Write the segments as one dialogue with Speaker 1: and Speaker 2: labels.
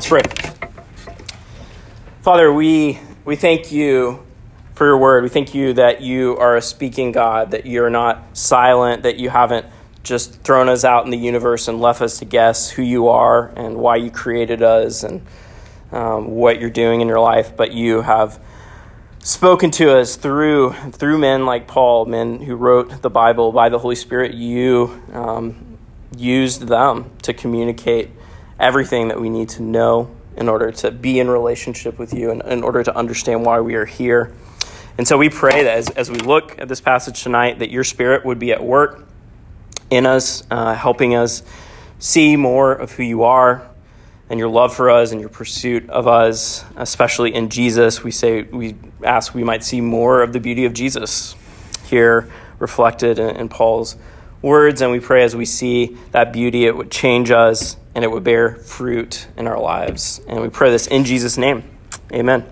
Speaker 1: Let's pray. Father, we, we thank you for your word. We thank you that you are a speaking God, that you're not silent, that you haven't just thrown us out in the universe and left us to guess who you are and why you created us and um, what you're doing in your life, but you have spoken to us through through men like Paul, men who wrote the Bible by the Holy Spirit. You um, used them to communicate everything that we need to know in order to be in relationship with you and in order to understand why we are here. And so we pray that as, as we look at this passage tonight, that your spirit would be at work in us, uh, helping us see more of who you are and your love for us and your pursuit of us, especially in Jesus. We say we ask we might see more of the beauty of Jesus here reflected in, in Paul's words, and we pray as we see that beauty, it would change us and it would bear fruit in our lives. And we pray this in Jesus' name. Amen.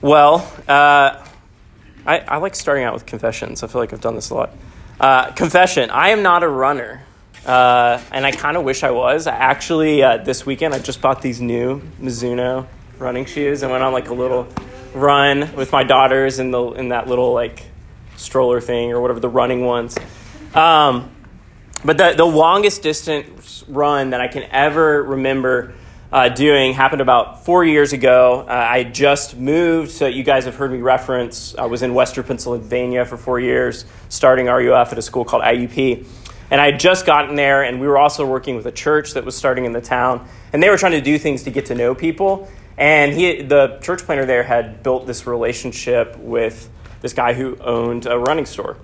Speaker 1: Well, uh, I, I, like starting out with confessions. I feel like I've done this a lot. Uh, confession I am not a runner. Uh, and I kind of wish I was. I actually, uh, this weekend, I just bought these new Mizuno running shoes and went on like a little run with my daughters in, the, in that little like stroller thing or whatever, the running ones. Um, but the, the longest distance run that I can ever remember uh, doing happened about four years ago. Uh, I just moved, so you guys have heard me reference. I was in Western Pennsylvania for four years, starting RUF at a school called IUP. And I had just gotten there, and we were also working with a church that was starting in the town. And they were trying to do things to get to know people. And he, the church planter there had built this relationship with this guy who owned a running store.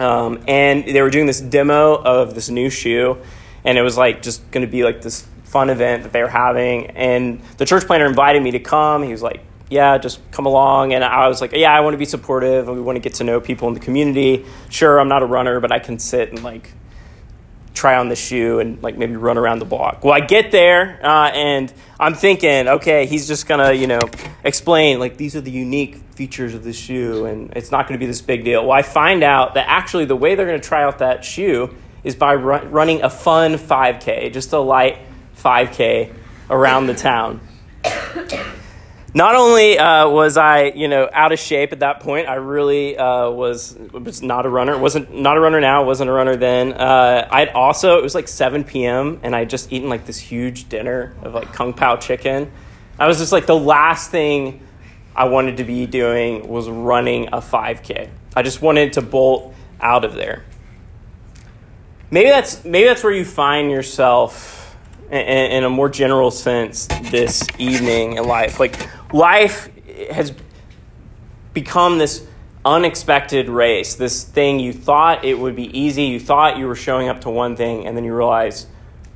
Speaker 1: Um, and they were doing this demo of this new shoe. And it was like just going to be like this fun event that they were having. And the church planter invited me to come. He was like, yeah, just come along. And I was like, yeah, I want to be supportive and we want to get to know people in the community. Sure, I'm not a runner, but I can sit and like try on the shoe and like maybe run around the block. Well, I get there uh, and I'm thinking, okay, he's just gonna you know explain like these are the unique features of the shoe and it's not to be this big deal. Well, I find out that actually the way they're to try out that shoe is by run- running a fun 5K, just a light 5K around the town not only uh, was I, you know, out of shape at that point, I really uh, was was not a runner. wasn't not a runner now. wasn't a runner then. Uh, I'd also it was like 7 p.m. and I just eaten like this huge dinner of like kung pao chicken. I was just like the last thing I wanted to be doing was running a 5K. I just wanted to bolt out of there. Maybe that's maybe that's where you find yourself in, a more general sense this evening in life. Like life has become this unexpected race, this thing you thought it would be easy, you thought you were showing up to one thing, and then you realize,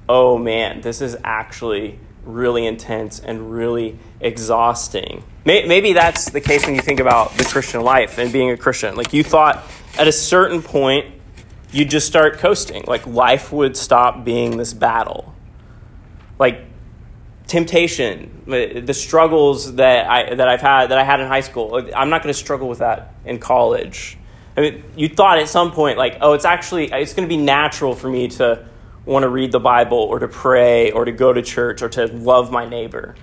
Speaker 1: oh man, this is actually really intense and really exhausting. Maybe that's the case when you think about the Christian life and being a Christian. Like you thought at a certain point, you'd just start coasting. Like life would stop being this battle. Like temptation, the struggles that I that I've had that I had in high school. I'm not going to struggle with that in college. I mean, you thought at some point like, oh, it's actually it's going to be natural for me to want to read the Bible or to pray or to go to church or to love my neighbor.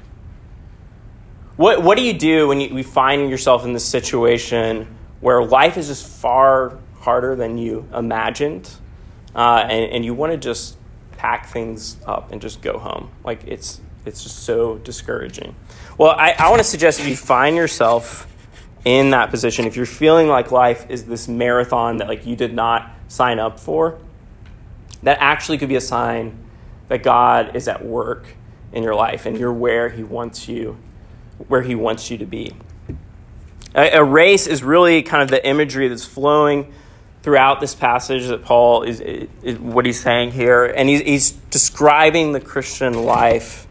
Speaker 1: What what do you do when you, you find yourself in this situation where life is just far harder than you imagined, uh, and, and you want to just pack things up and just go home? Like it's it's just so discouraging. Well, I, I want to suggest if you find yourself in that position, if you're feeling like life is this marathon that like you did not sign up for, that actually could be a sign that God is at work in your life and you're where He wants you, where He wants you to be. A, a race is really kind of the imagery that's flowing throughout this passage that Paul is, is, is what he's saying here, and he's, he's describing the Christian life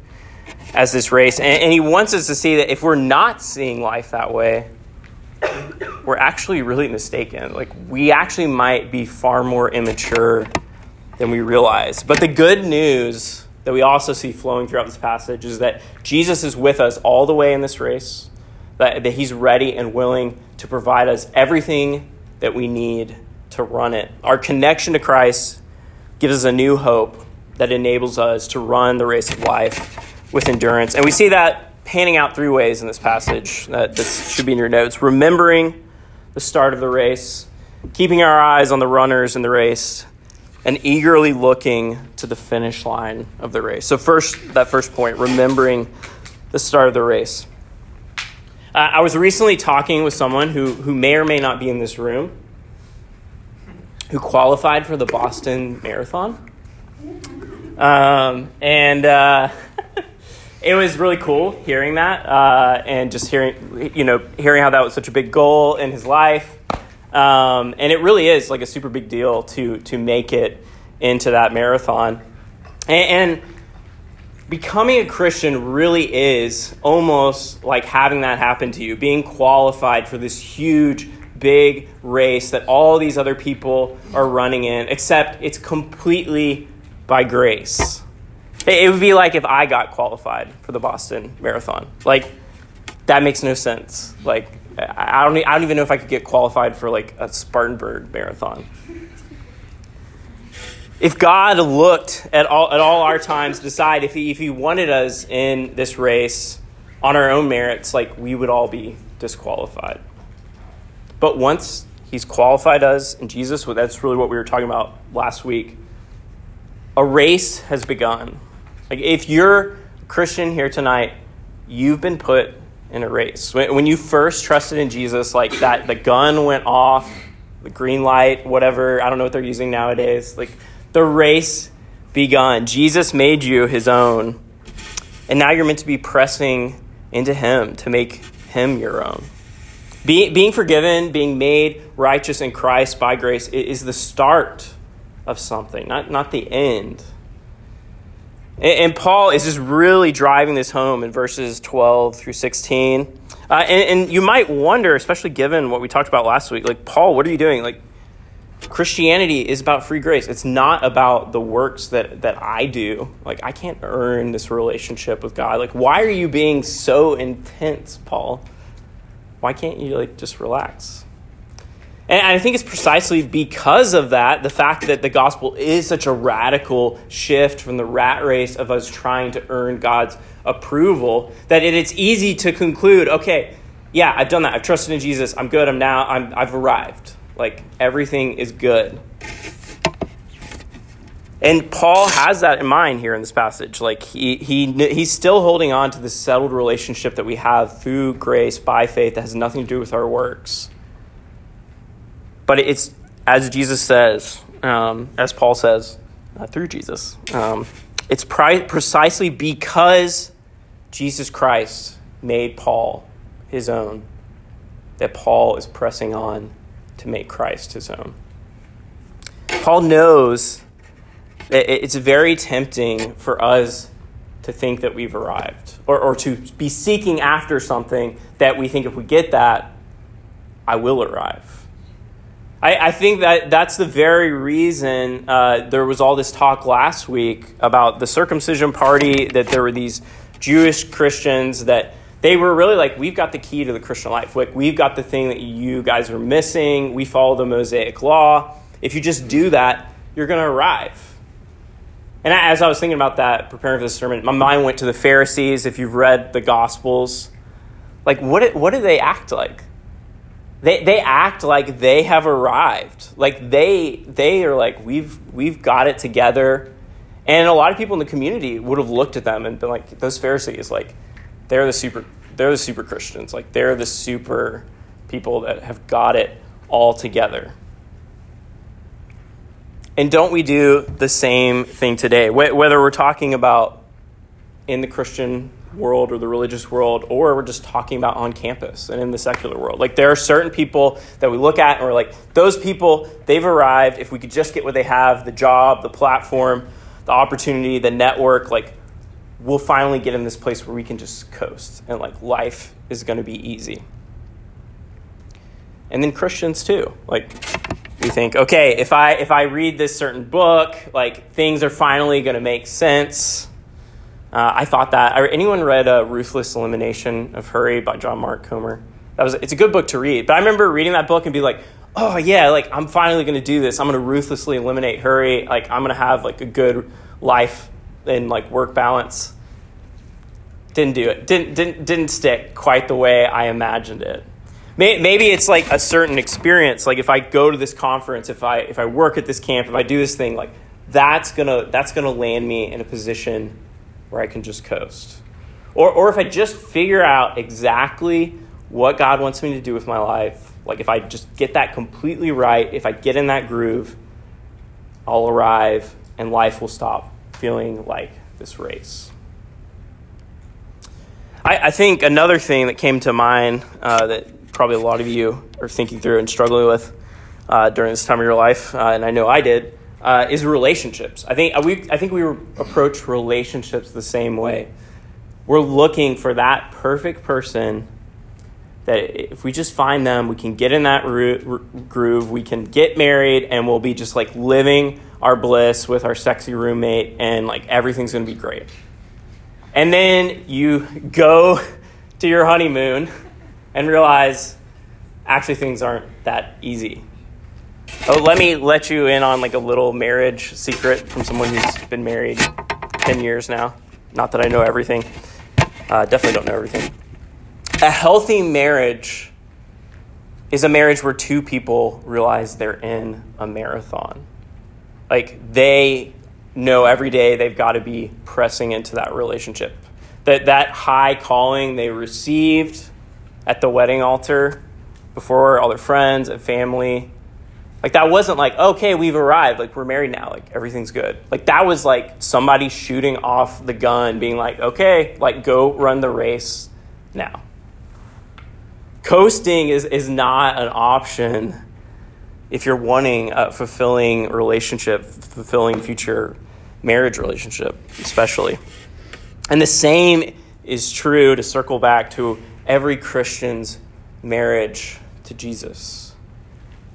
Speaker 1: as this race. And, and he wants us to see that if we're not seeing life that way, we're actually really mistaken. Like, we actually might be far more immature than we realize. But the good news that we also see flowing throughout this passage is that Jesus is with us all the way in this race, that, that he's ready and willing to provide us everything that we need to run it. Our connection to Christ gives us a new hope that enables us to run the race of life with endurance. And we see that panning out three ways in this passage. That this should be in your notes. Remembering the start of the race, keeping our eyes on the runners in the race, and eagerly looking to the finish line of the race. So, first, that first point, remembering the start of the race. Uh, I was recently talking with someone who, who may or may not be in this room who qualified for the Boston Marathon. Um, and uh, it was really cool hearing that uh, and just hearing, you know, hearing how that was such a big goal in his life. Um, and it really is like a super big deal to to make it into that marathon. And, and becoming a Christian really is almost like having that happen to you, being qualified for this huge, big race that all these other people are running in, except it's completely by grace. It would be like if I got qualified for the Boston Marathon. Like, that makes no sense. Like, I don't, I don't even know if I could get qualified for like a Spartanburg marathon. If God looked at all, at all our times decide if he, if he wanted us in this race on our own merits, like we would all be disqualified. But once he's qualified us in Jesus, well, that's really what we were talking about last week. A race has begun. Like if you're Christian here tonight, you've been put in a race. When you first trusted in Jesus, like that, the gun went off, the green light, whatever. I don't know what they're using nowadays. Like the race begun. Jesus made you his own. And now you're meant to be pressing into him to make him your own. Be, being forgiven, being made righteous in Christ by grace is the start of something, not, not the end. And, Paul is just really driving this home in verses 12 through 16. Uh, and, and you might wonder, especially given what we talked about last week, like, Paul, what are you doing? Like, Christianity is about free grace. It's not about the works that, that I do. Like, I can't earn this relationship with God. Like, why are you being so intense, Paul? Why can't you, like, just relax? And I think it's precisely because of that, the fact that the gospel is such a radical shift from the rat race of us trying to earn God's approval, that it, it's easy to conclude, okay, yeah, I've done that. I've trusted in Jesus. I'm good. I'm now, I'm, I've arrived. Like, everything is good. And Paul has that in mind here in this passage. Like he, he he's still holding on to this settled relationship that we have through grace by faith that has nothing to do with our works. But it's, as Jesus says, um, as Paul says, uh, through Jesus, um, it's pri- precisely because Jesus Christ made Paul his own that Paul is pressing on to make Christ his own. Paul knows that it's very tempting for us to think that we've arrived or, or to be seeking after something that we think if we get that, I will arrive. I, I think that that's the very reason uh, there was all this talk last week about the circumcision party, that there were these Jewish Christians that they were really like, we've got the key to the Christian life. Like, we've got the thing that you guys are missing. We follow the Mosaic law. If you just do that, you're going to arrive. And as I was thinking about that, preparing for this sermon, my mind went to the Pharisees. If you've read the Gospels, like, what, what do they act like? They, they act like they have arrived. Like they they are like we've we've got it together. And a lot of people in the community would have looked at them and been like those pharisees like they're the super they're the super christians. Like they're the super people that have got it all together. And don't we do the same thing today? Whether we're talking about in the christian world or the religious world, or we're just talking about on campus and in the secular world. Like there are certain people that we look at and we're like, those people, they've arrived. If we could just get what they have the job, the platform, the opportunity, the network, like we'll finally get in this place where we can just coast and like life is going to be easy. And then Christians too. Like we think, okay, if I if I read this certain book, like things are finally going to make sense uh, I thought that. Anyone read uh, Ruthless Elimination of Hurry by John Mark Comer? That was it's a good book to read. But I remember reading that book and be like, oh yeah, like I'm finally going to do this. I'm going to ruthlessly eliminate hurry. Like I'm going to have like a good life and like work balance. Didn't do it. Didn't didn't didn't stick quite the way I imagined it. Maybe it's like a certain experience. Like if I go to this conference, if I if I work at this camp, if I do this thing, like that's gonna that's gonna land me in a position where I can just coast. Or or if I just figure out exactly what God wants me to do with my life, like if I just get that completely right, if I get in that groove, I'll arrive and life will stop feeling like this race. I, I think another thing that came to mind uh, that probably a lot of you are thinking through and struggling with uh, during this time of your life, uh, and I know I did, uh, is relationships. I think uh, we, I think we approach relationships the same way. We're looking for that perfect person that if we just find them, we can get in that groove, we can get married, and we'll be just like living our bliss with our sexy roommate, and like everything's gonna be great. And then you go to your honeymoon and realize actually things aren't that easy. Oh, let me let you in on like a little marriage secret from someone who's been married 10 years now. Not that I know everything, uh, definitely don't know everything. A healthy marriage is a marriage where two people realize they're in a marathon. Like they know every day they've got to be pressing into that relationship. That that high calling they received at the wedding altar before all their friends and family. Like that wasn't like, okay, we've arrived, like we're married now, like everything's good. Like that was like somebody shooting off the gun, being like, okay, like go run the race now. Coasting is, is not an option if you're wanting a fulfilling relationship, fulfilling future marriage relationship, especially. And the same is true to circle back to every Christian's marriage to Jesus.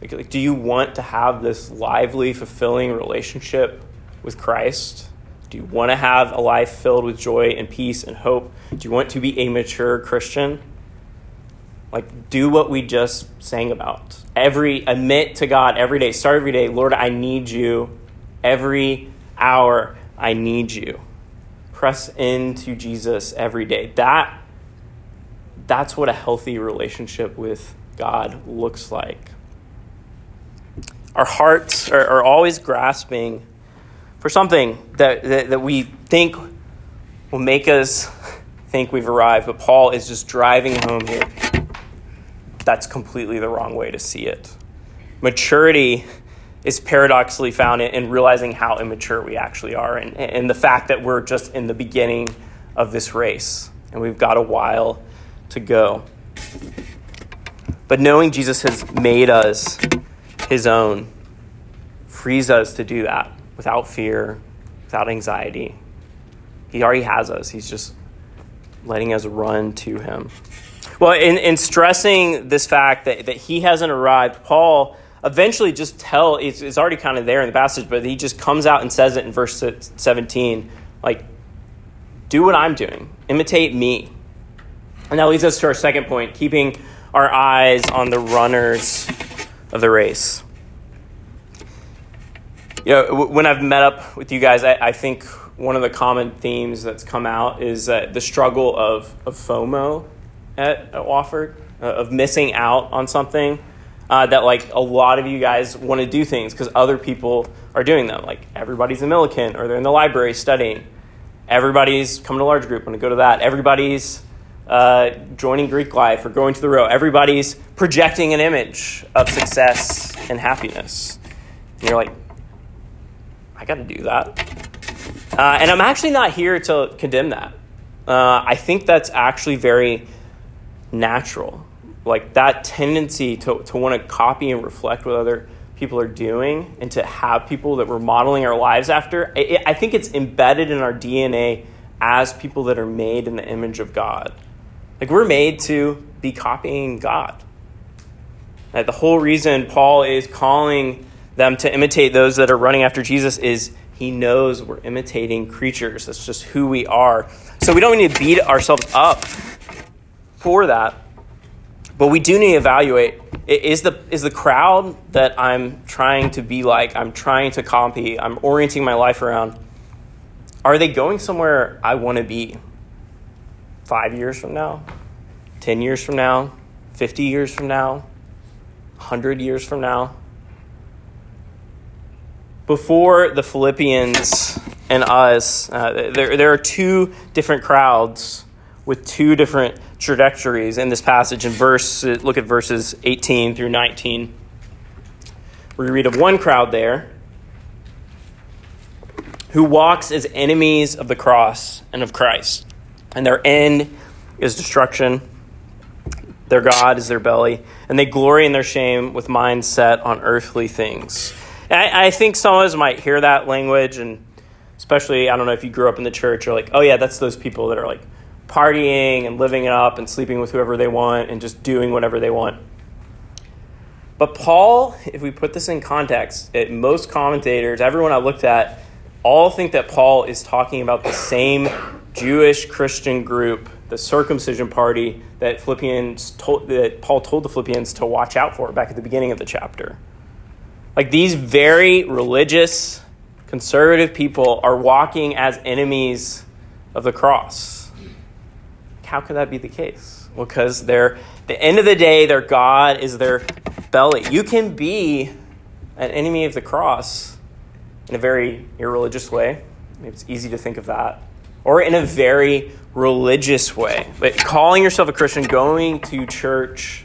Speaker 1: Like, like, do you want to have this lively, fulfilling relationship with Christ? Do you want to have a life filled with joy and peace and hope? Do you want to be a mature Christian? Like, do what we just sang about. Every, admit to God every day, start every day, Lord, I need you. Every hour, I need you. Press into Jesus every day. That, that's what a healthy relationship with God looks like. Our hearts are, are always grasping for something that, that, that we think will make us think we've arrived, but Paul is just driving home here that's completely the wrong way to see it. Maturity is paradoxically found in, realizing how immature we actually are and, and the fact that we're just in the beginning of this race and we've got a while to go. But knowing Jesus has made us his own frees us to do that without fear, without anxiety. He already has us, he's just letting us run to him. Well, in, in stressing this fact that, that he hasn't arrived, Paul eventually just tell it's, it's already kind of there in the passage, but he just comes out and says it in verse 17, like, do what I'm doing, imitate me. And that leads us to our second point, keeping our eyes on the runners of the race. You know, when I've met up with you guys, I, I think one of the common themes that's come out is uh, the struggle of, of FOMO at, at Wofford uh, of missing out on something uh, that like a lot of you guys want to do things because other people are doing them. Like everybody's a Milliken or they're in the library studying. Everybody's coming to a large group. Want to go to that. Everybody's uh, joining Greek life or going to the row. Everybody's projecting an image of success and happiness. And you're like, I got to do that. Uh, and I'm actually not here to condemn that. Uh, I think that's actually very natural. Like that tendency to, to want to copy and reflect what other people are doing and to have people that we're modeling our lives after, it, I think it's embedded in our DNA as people that are made in the image of God. Like we're made to be copying God. Like the whole reason Paul is calling them to imitate those that are running after Jesus is he knows we're imitating creatures. That's just who we are. So we don't need to beat ourselves up for that. But we do need to evaluate is the, is the crowd that I'm trying to be like, I'm trying to copy, I'm orienting my life around, are they going somewhere I want to be five years from now, 10 years from now, 50 years from now, 100 years from now? Before the Philippians and us, uh, there, there are two different crowds with two different trajectories in this passage. In verse, look at verses 18 through 19. We read of one crowd there who walks as enemies of the cross and of Christ. And their end is destruction. Their God is their belly. And they glory in their shame with minds set on earthly things. I, I, think some of us might hear that language, and especially, I don't know if you grew up in the church, you're like, oh, yeah, that's those people that are like partying and living it up and sleeping with whoever they want and just doing whatever they want. But Paul, if we put this in context, it, most commentators, everyone I looked at, all think that Paul is talking about the same Jewish Christian group, the circumcision party that Philippians told, that Paul told the Philippians to watch out for back at the beginning of the chapter. Like these very religious, conservative people are walking as enemies of the cross. How could that be the case? Well, because they're the end of the day, their God is their belly. You can be an enemy of the cross in a very irreligious way. Maybe it's easy to think of that. Or in a very religious way. But calling yourself a Christian, going to church,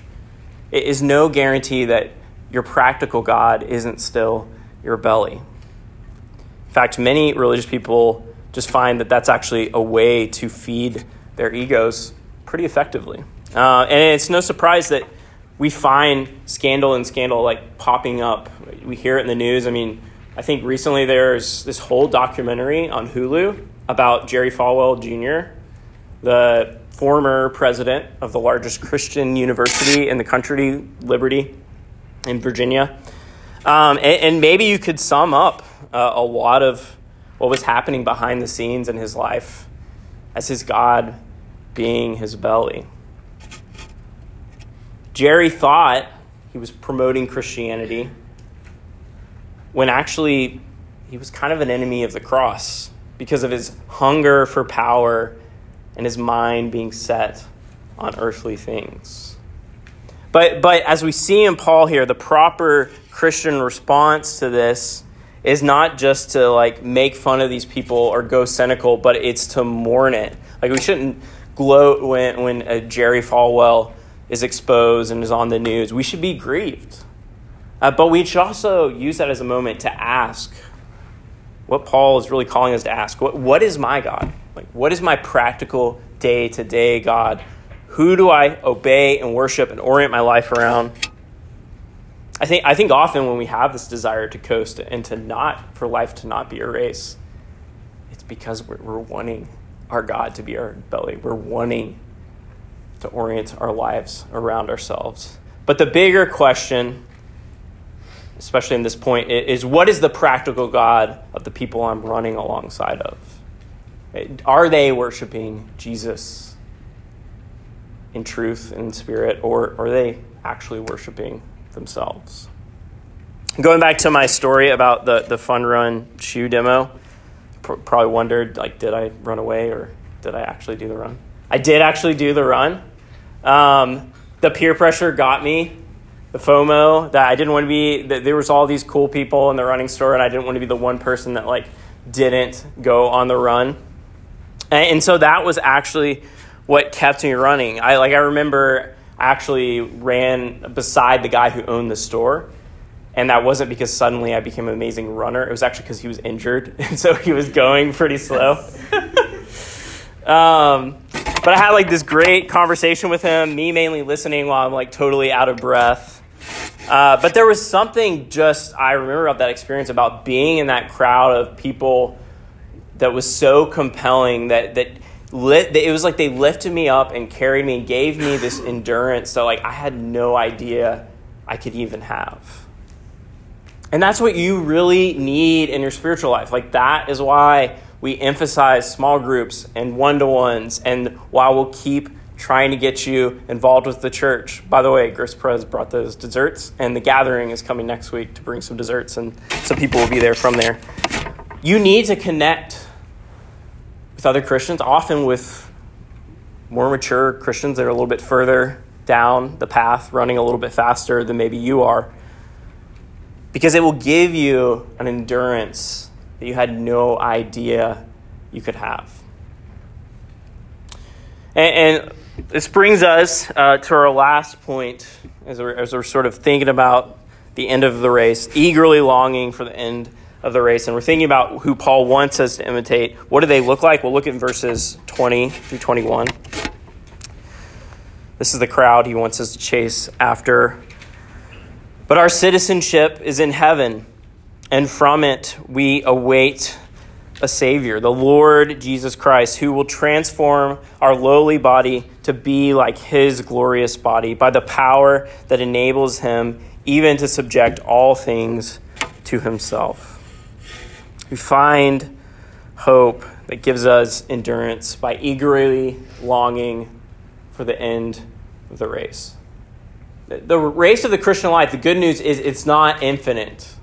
Speaker 1: it is no guarantee that your practical God isn't still your belly. In fact, many religious people just find that that's actually a way to feed their egos pretty effectively. Uh, and it's no surprise that we find scandal and scandal like popping up. We hear it in the news. I mean, I think recently there's this whole documentary on Hulu about Jerry Falwell Jr., the former president of the largest Christian university in the country, Liberty, in Virginia. Um, and, and, maybe you could sum up uh, a lot of what was happening behind the scenes in his life as his God being his belly. Jerry thought he was promoting Christianity when actually he was kind of an enemy of the cross because of his hunger for power and his mind being set on earthly things. But, but as we see in Paul here, the proper Christian response to this is not just to like make fun of these people or go cynical, but it's to mourn it. Like we shouldn't gloat when, when a Jerry Falwell is exposed and is on the news. We should be grieved. Uh, but we should also use that as a moment to ask what Paul is really calling us to ask. What, what is my God? Like, what is my practical day to day God? Who do I obey and worship and orient my life around? I think, I think often when we have this desire to coast and to not, for life to not be a race, it's because we're, we're wanting our God to be our belly. We're wanting to orient our lives around ourselves. But the bigger question, especially in this point, is what is the practical God of the people I'm running alongside of? Are they worshiping Jesus in truth and spirit, or are they actually worshiping themselves? Going back to my story about the, the fun run shoe demo, probably wondered like, did I run away or did I actually do the run? I did actually do the run. Um, the peer pressure got me. The FOMO that I didn't want to be. That there was all these cool people in the running store, and I didn't want to be the one person that like didn't go on the run. And, and so that was actually what kept me running. I like I remember I actually ran beside the guy who owned the store. And that wasn't because suddenly I became an amazing runner. It was actually because he was injured. And so he was going pretty slow. um, but I had like this great conversation with him, me mainly listening while I'm like totally out of breath. Uh, but there was something just I remember about that experience about being in that crowd of people that was so compelling that that lit, it was like they lifted me up and carried me and gave me this endurance that like I had no idea I could even have. And that's what you really need in your spiritual life. Like that is why we emphasize small groups and one to ones, and why we'll keep trying to get you involved with the church. By the way, Grace Perez brought those desserts, and the gathering is coming next week to bring some desserts, and some people will be there from there. You need to connect with other Christians, often with more mature Christians that are a little bit further down the path, running a little bit faster than maybe you are. Because it will give you an endurance that you had no idea you could have. And, and this brings us uh, to our last point as we're, as we're sort of thinking about the end of the race, eagerly longing for the end of the race. And we're thinking about who Paul wants us to imitate. What do they look like? We'll look at verses 20 through 21. This is the crowd he wants us to chase after. But our citizenship is in heaven, and from it we await a Savior, the Lord Jesus Christ, who will transform our lowly body to be like His glorious body by the power that enables Him even to subject all things to Himself. We find hope that gives us endurance by eagerly longing for the end of the race. The race of the Christian life, the good news is it's not infinite.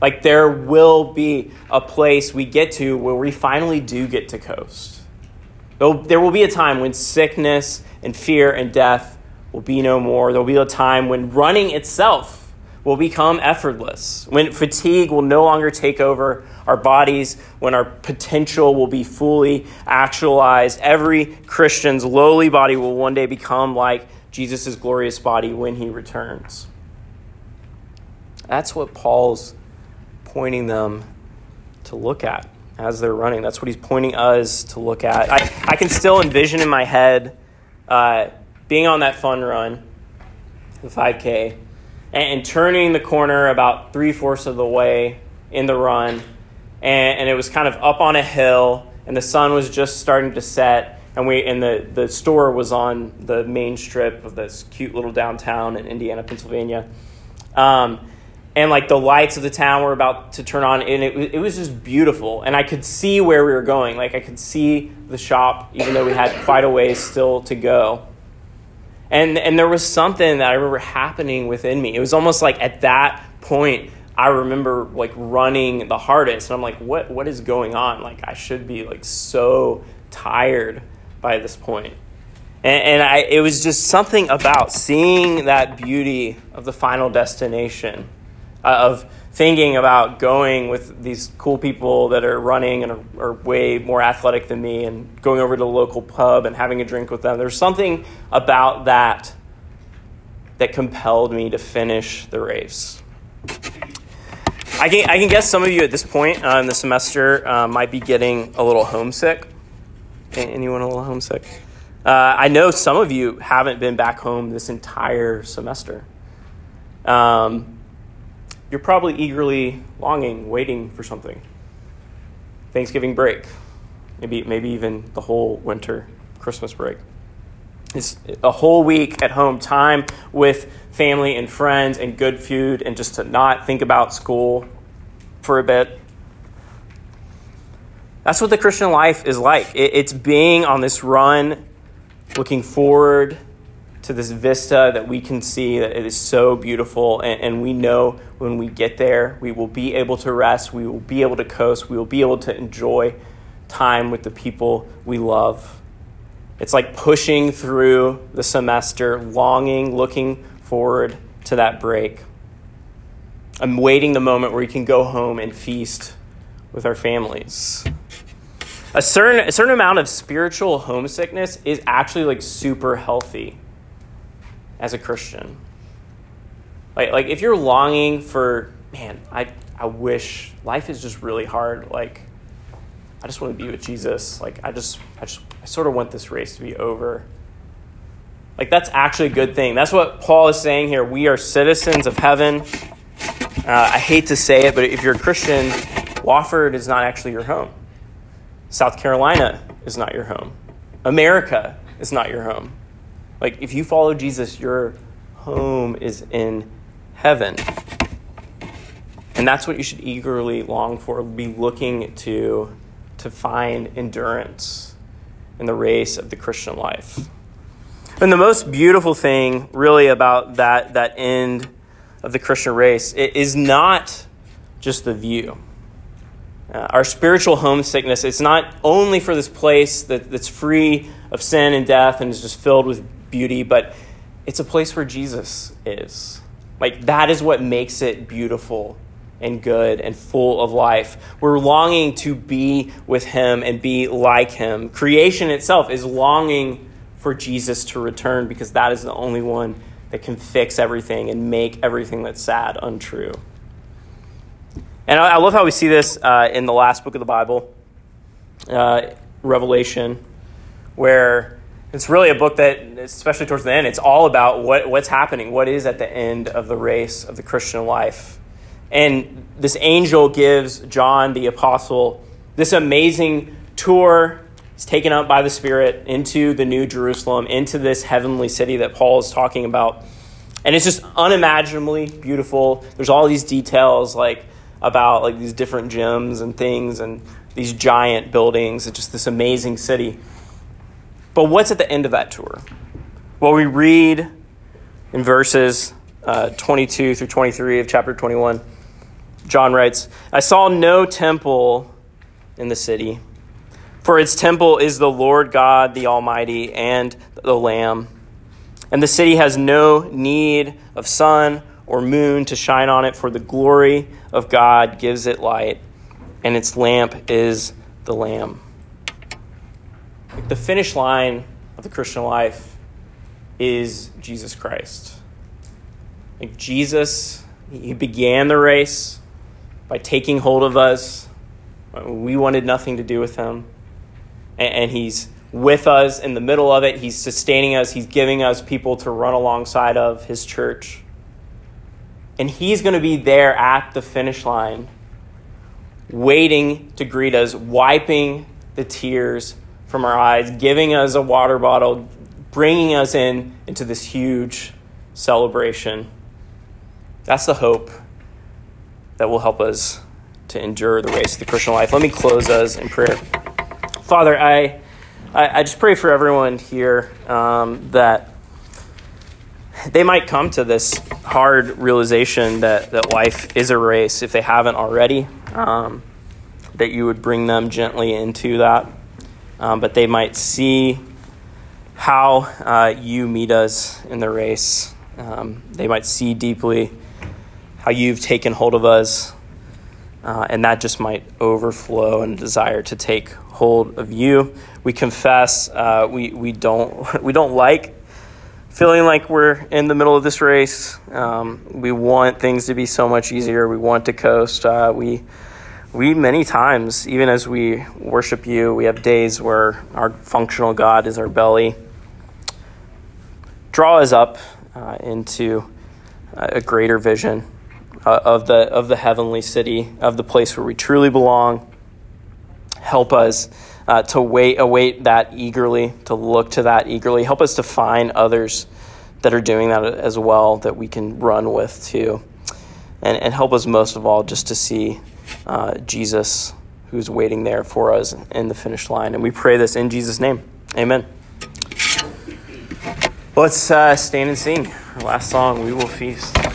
Speaker 1: Like there will be a place we get to where we finally do get to coast. There will be a time when sickness and fear and death will be no more. There will be a time when running itself will become effortless, when fatigue will no longer take over our bodies, when our potential will be fully actualized. Every Christian's lowly body will one day become like Jesus' glorious body when he returns. That's what Paul's pointing them to look at as they're running. That's what he's pointing us to look at. I, I can still envision in my head uh, being on that fun run, the 5K, and, and turning the corner about three fourths of the way in the run. And, and it was kind of up on a hill, and the sun was just starting to set. And we and the, the store was on the main strip of this cute little downtown in Indiana, Pennsylvania. Um, and like the lights of the town were about to turn on and it, it was just beautiful and i could see where we were going. Like i could see the shop even though we had quite a ways still to go. And and there was something that i remember happening within me. It was almost like at that point i remember like running the hardest and i'm like what what is going on? Like i should be like so tired by this point. And, and I, it was just something about seeing that beauty of the final destination of thinking about going with these cool people that are running and are, are, way more athletic than me and going over to the local pub and having a drink with them. There's something about that that compelled me to finish the race. I can, I can guess some of you at this point uh, in the semester uh, might be getting a little homesick. Anyone a little homesick? Uh, I know some of you haven't been back home this entire semester. Um, you're probably eagerly longing, waiting for something. Thanksgiving break, maybe, maybe even the whole winter Christmas break. It's a whole week at home, time with family and friends and good food, and just to not think about school for a bit. That's what the Christian life is like. It's being on this run, looking forward to this vista that we can see that it is so beautiful. And, and, we know when we get there, we will be able to rest, we will be able to coast, we will be able to enjoy time with the people we love. It's like pushing through the semester, longing, looking forward to that break. I'm waiting the moment where we can go home and feast with our families. A certain, a certain amount of spiritual homesickness is actually like super healthy as a Christian. Like, like if you're longing for, man, I, I wish life is just really hard. Like, I just want to be with Jesus. Like, I just, I just, I sort of want this race to be over. Like, that's actually a good thing. That's what Paul is saying here. We are citizens of heaven. Uh, I hate to say it, but if you're a Christian, Wofford is not actually your home. South Carolina is not your home. America is not your home. Like, if you follow Jesus, your home is in heaven. And that's what you should eagerly long for, be looking to, to find endurance in the race of the Christian life. And the most beautiful thing, really, about that, that end of the Christian race is not just the view. Uh, our spiritual homesickness, it's not only for this place that, that's free of sin and death and is just filled with beauty, but it's a place where Jesus is. Like, that is what makes it beautiful and good and full of life. We're longing to be with Him and be like Him. Creation itself is longing for Jesus to return because that is the only one that can fix everything and make everything that's sad untrue. And I, love how we see this uh, in the last book of the Bible, uh, Revelation, where it's really a book that, especially towards the end, it's all about what, what's happening, what is at the end of the race of the Christian life. And this angel gives John the apostle this amazing tour. He's taken up by the Spirit into the New Jerusalem, into this heavenly city that Paul is talking about. And it's just unimaginably beautiful. There's all these details like about like these different gems and things and these giant buildings. It's just this amazing city. But what's at the end of that tour? Well, we read in verses uh, 22 through 23 of chapter 21. John writes, I saw no temple in the city, for its temple is the Lord God, the Almighty, and the Lamb. And the city has no need of sun or moon to shine on it, for the glory of God gives it light, and its lamp is the Lamb. The finish line of the Christian life is Jesus Christ. Like Jesus, he began the race by taking hold of us. We wanted nothing to do with him. And he's with us in the middle of it. He's sustaining us. He's giving us people to run alongside of his church. And he's going to be there at the finish line, waiting to greet us, wiping the tears from our eyes, giving us a water bottle, bringing us in into this huge celebration. That's the hope that will help us to endure the race of the Christian life. Let me close us in prayer. Father, I, I, I just pray for everyone here um, that they might come to this hard realization that, that life is a race if they haven't already, um, that you would bring them gently into that. Um, but they might see how uh, you meet us in the race. Um, they might see deeply how you've taken hold of us, uh, and that just might overflow in a desire to take hold of you. We confess uh, we, we, don't, we don't like feeling like we're in the middle of this race. Um, we want things to be so much easier. We want to coast. Uh, we, we, many times, even as we worship you, we have days where our functional God is our belly. Draw us up uh, into a greater vision uh, of, the, of the heavenly city, of the place where we truly belong. Help us uh, to wait, await that eagerly, to look to that eagerly. Help us to find others that are doing that as well that we can run with too. And, and help us most of all just to see uh, Jesus who's waiting there for us in the finish line. And we pray this in Jesus' name. Amen. Let's uh, stand and sing. Our last song, We Will Feast.